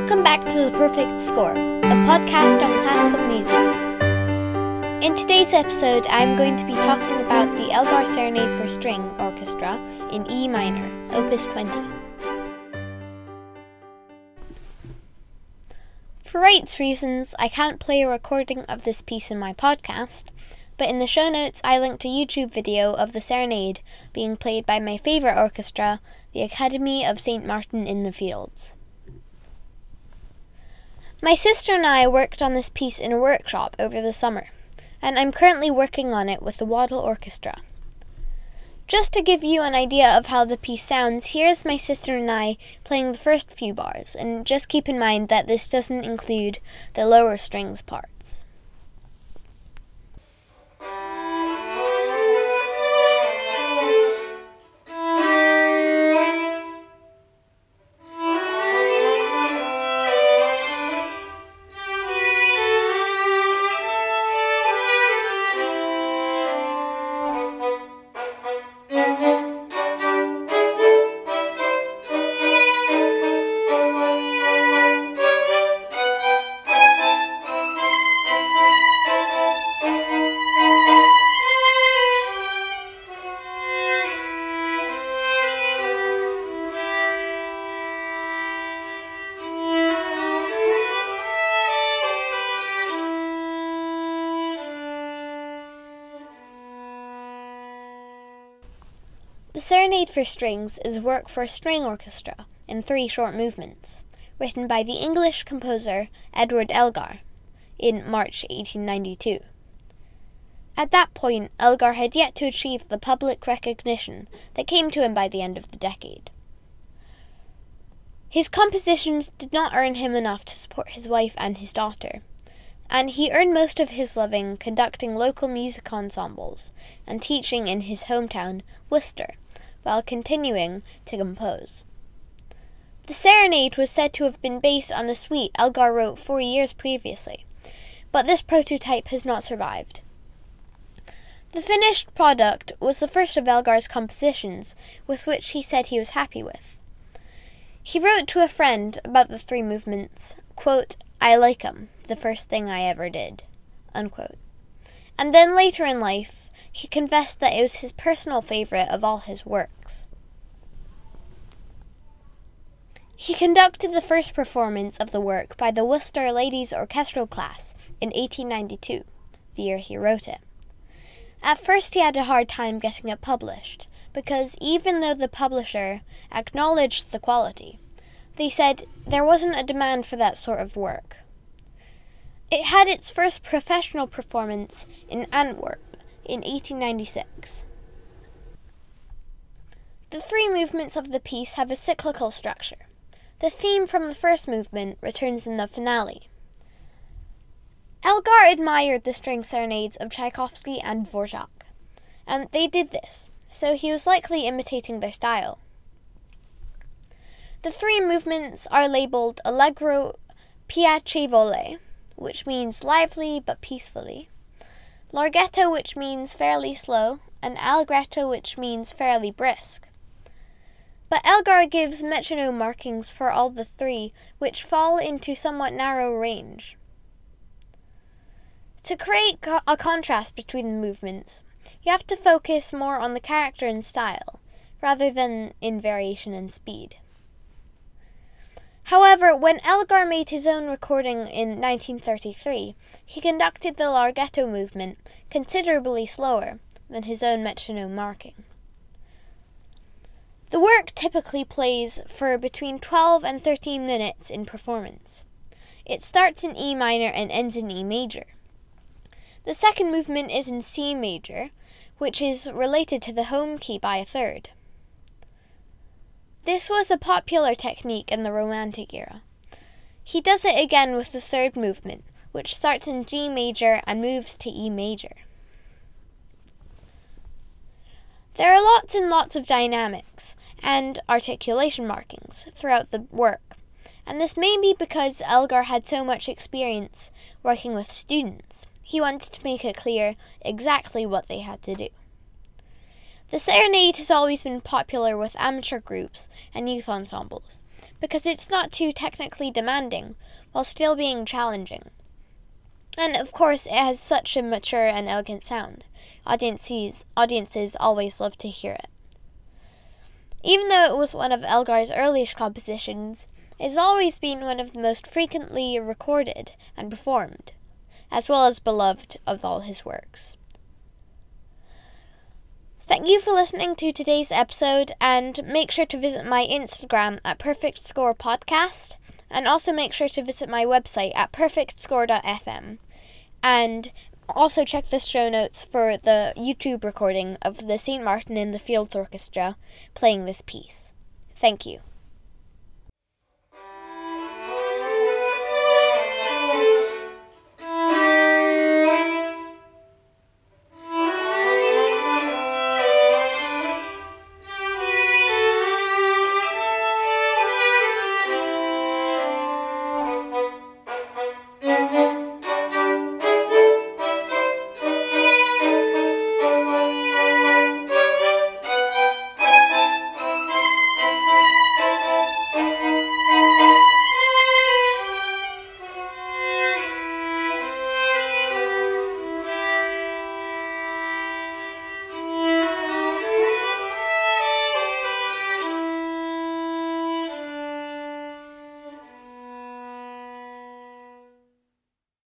Welcome back to The Perfect Score, a podcast on classical music. In today's episode, I'm going to be talking about the Elgar Serenade for String Orchestra in E minor, Opus 20. For rights reasons, I can't play a recording of this piece in my podcast, but in the show notes I linked a YouTube video of the serenade being played by my favourite orchestra, the Academy of St. Martin in the Fields. My sister and I worked on this piece in a workshop over the summer, and I'm currently working on it with the Waddell Orchestra. Just to give you an idea of how the piece sounds, here's my sister and I playing the first few bars, and just keep in mind that this doesn't include the lower strings part. The Serenade for Strings is work for a string orchestra in three short movements, written by the English composer Edward Elgar in March 1892. At that point, Elgar had yet to achieve the public recognition that came to him by the end of the decade. His compositions did not earn him enough to support his wife and his daughter, and he earned most of his living conducting local music ensembles and teaching in his hometown, Worcester, while continuing to compose. The serenade was said to have been based on a suite Elgar wrote four years previously, but this prototype has not survived. The finished product was the first of Elgar's compositions with which he said he was happy with. He wrote to a friend about the three movements, quote, I like 'em, the first thing I ever did. Unquote. And then later in life, he confessed that it was his personal favorite of all his works. He conducted the first performance of the work by the Worcester Ladies Orchestral Class in 1892, the year he wrote it. At first, he had a hard time getting it published, because even though the publisher acknowledged the quality, they said there wasn't a demand for that sort of work. It had its first professional performance in Antwerp in 1896. The three movements of the piece have a cyclical structure. The theme from the first movement returns in the finale. Elgar admired the string serenades of Tchaikovsky and Dvorak, and they did this, so he was likely imitating their style. The three movements are labeled Allegro piacevole, which means lively but peacefully, Larghetto, which means fairly slow, and Allegretto, which means fairly brisk. But Elgar gives metronome markings for all the three, which fall into somewhat narrow range. To create co- a contrast between the movements, you have to focus more on the character and style, rather than in variation and speed. However, when Elgar made his own recording in 1933, he conducted the larghetto movement considerably slower than his own metronome marking. The work typically plays for between 12 and 13 minutes in performance. It starts in E minor and ends in E major. The second movement is in C major, which is related to the home key by a third. This was a popular technique in the Romantic era. He does it again with the third movement, which starts in G major and moves to E major. There are lots and lots of dynamics and articulation markings throughout the work, and this may be because Elgar had so much experience working with students. He wanted to make it clear exactly what they had to do. The serenade has always been popular with amateur groups and youth ensembles because it's not too technically demanding while still being challenging. And of course, it has such a mature and elegant sound. Audiences, audiences always love to hear it. Even though it was one of Elgar's earliest compositions, it has always been one of the most frequently recorded and performed, as well as beloved of all his works. Thank you for listening to today's episode, and make sure to visit my Instagram at Perfect Score Podcast, and also make sure to visit my website at perfectscore.fm. And also check the show notes for the YouTube recording of the St. Martin in the Fields Orchestra playing this piece. Thank you.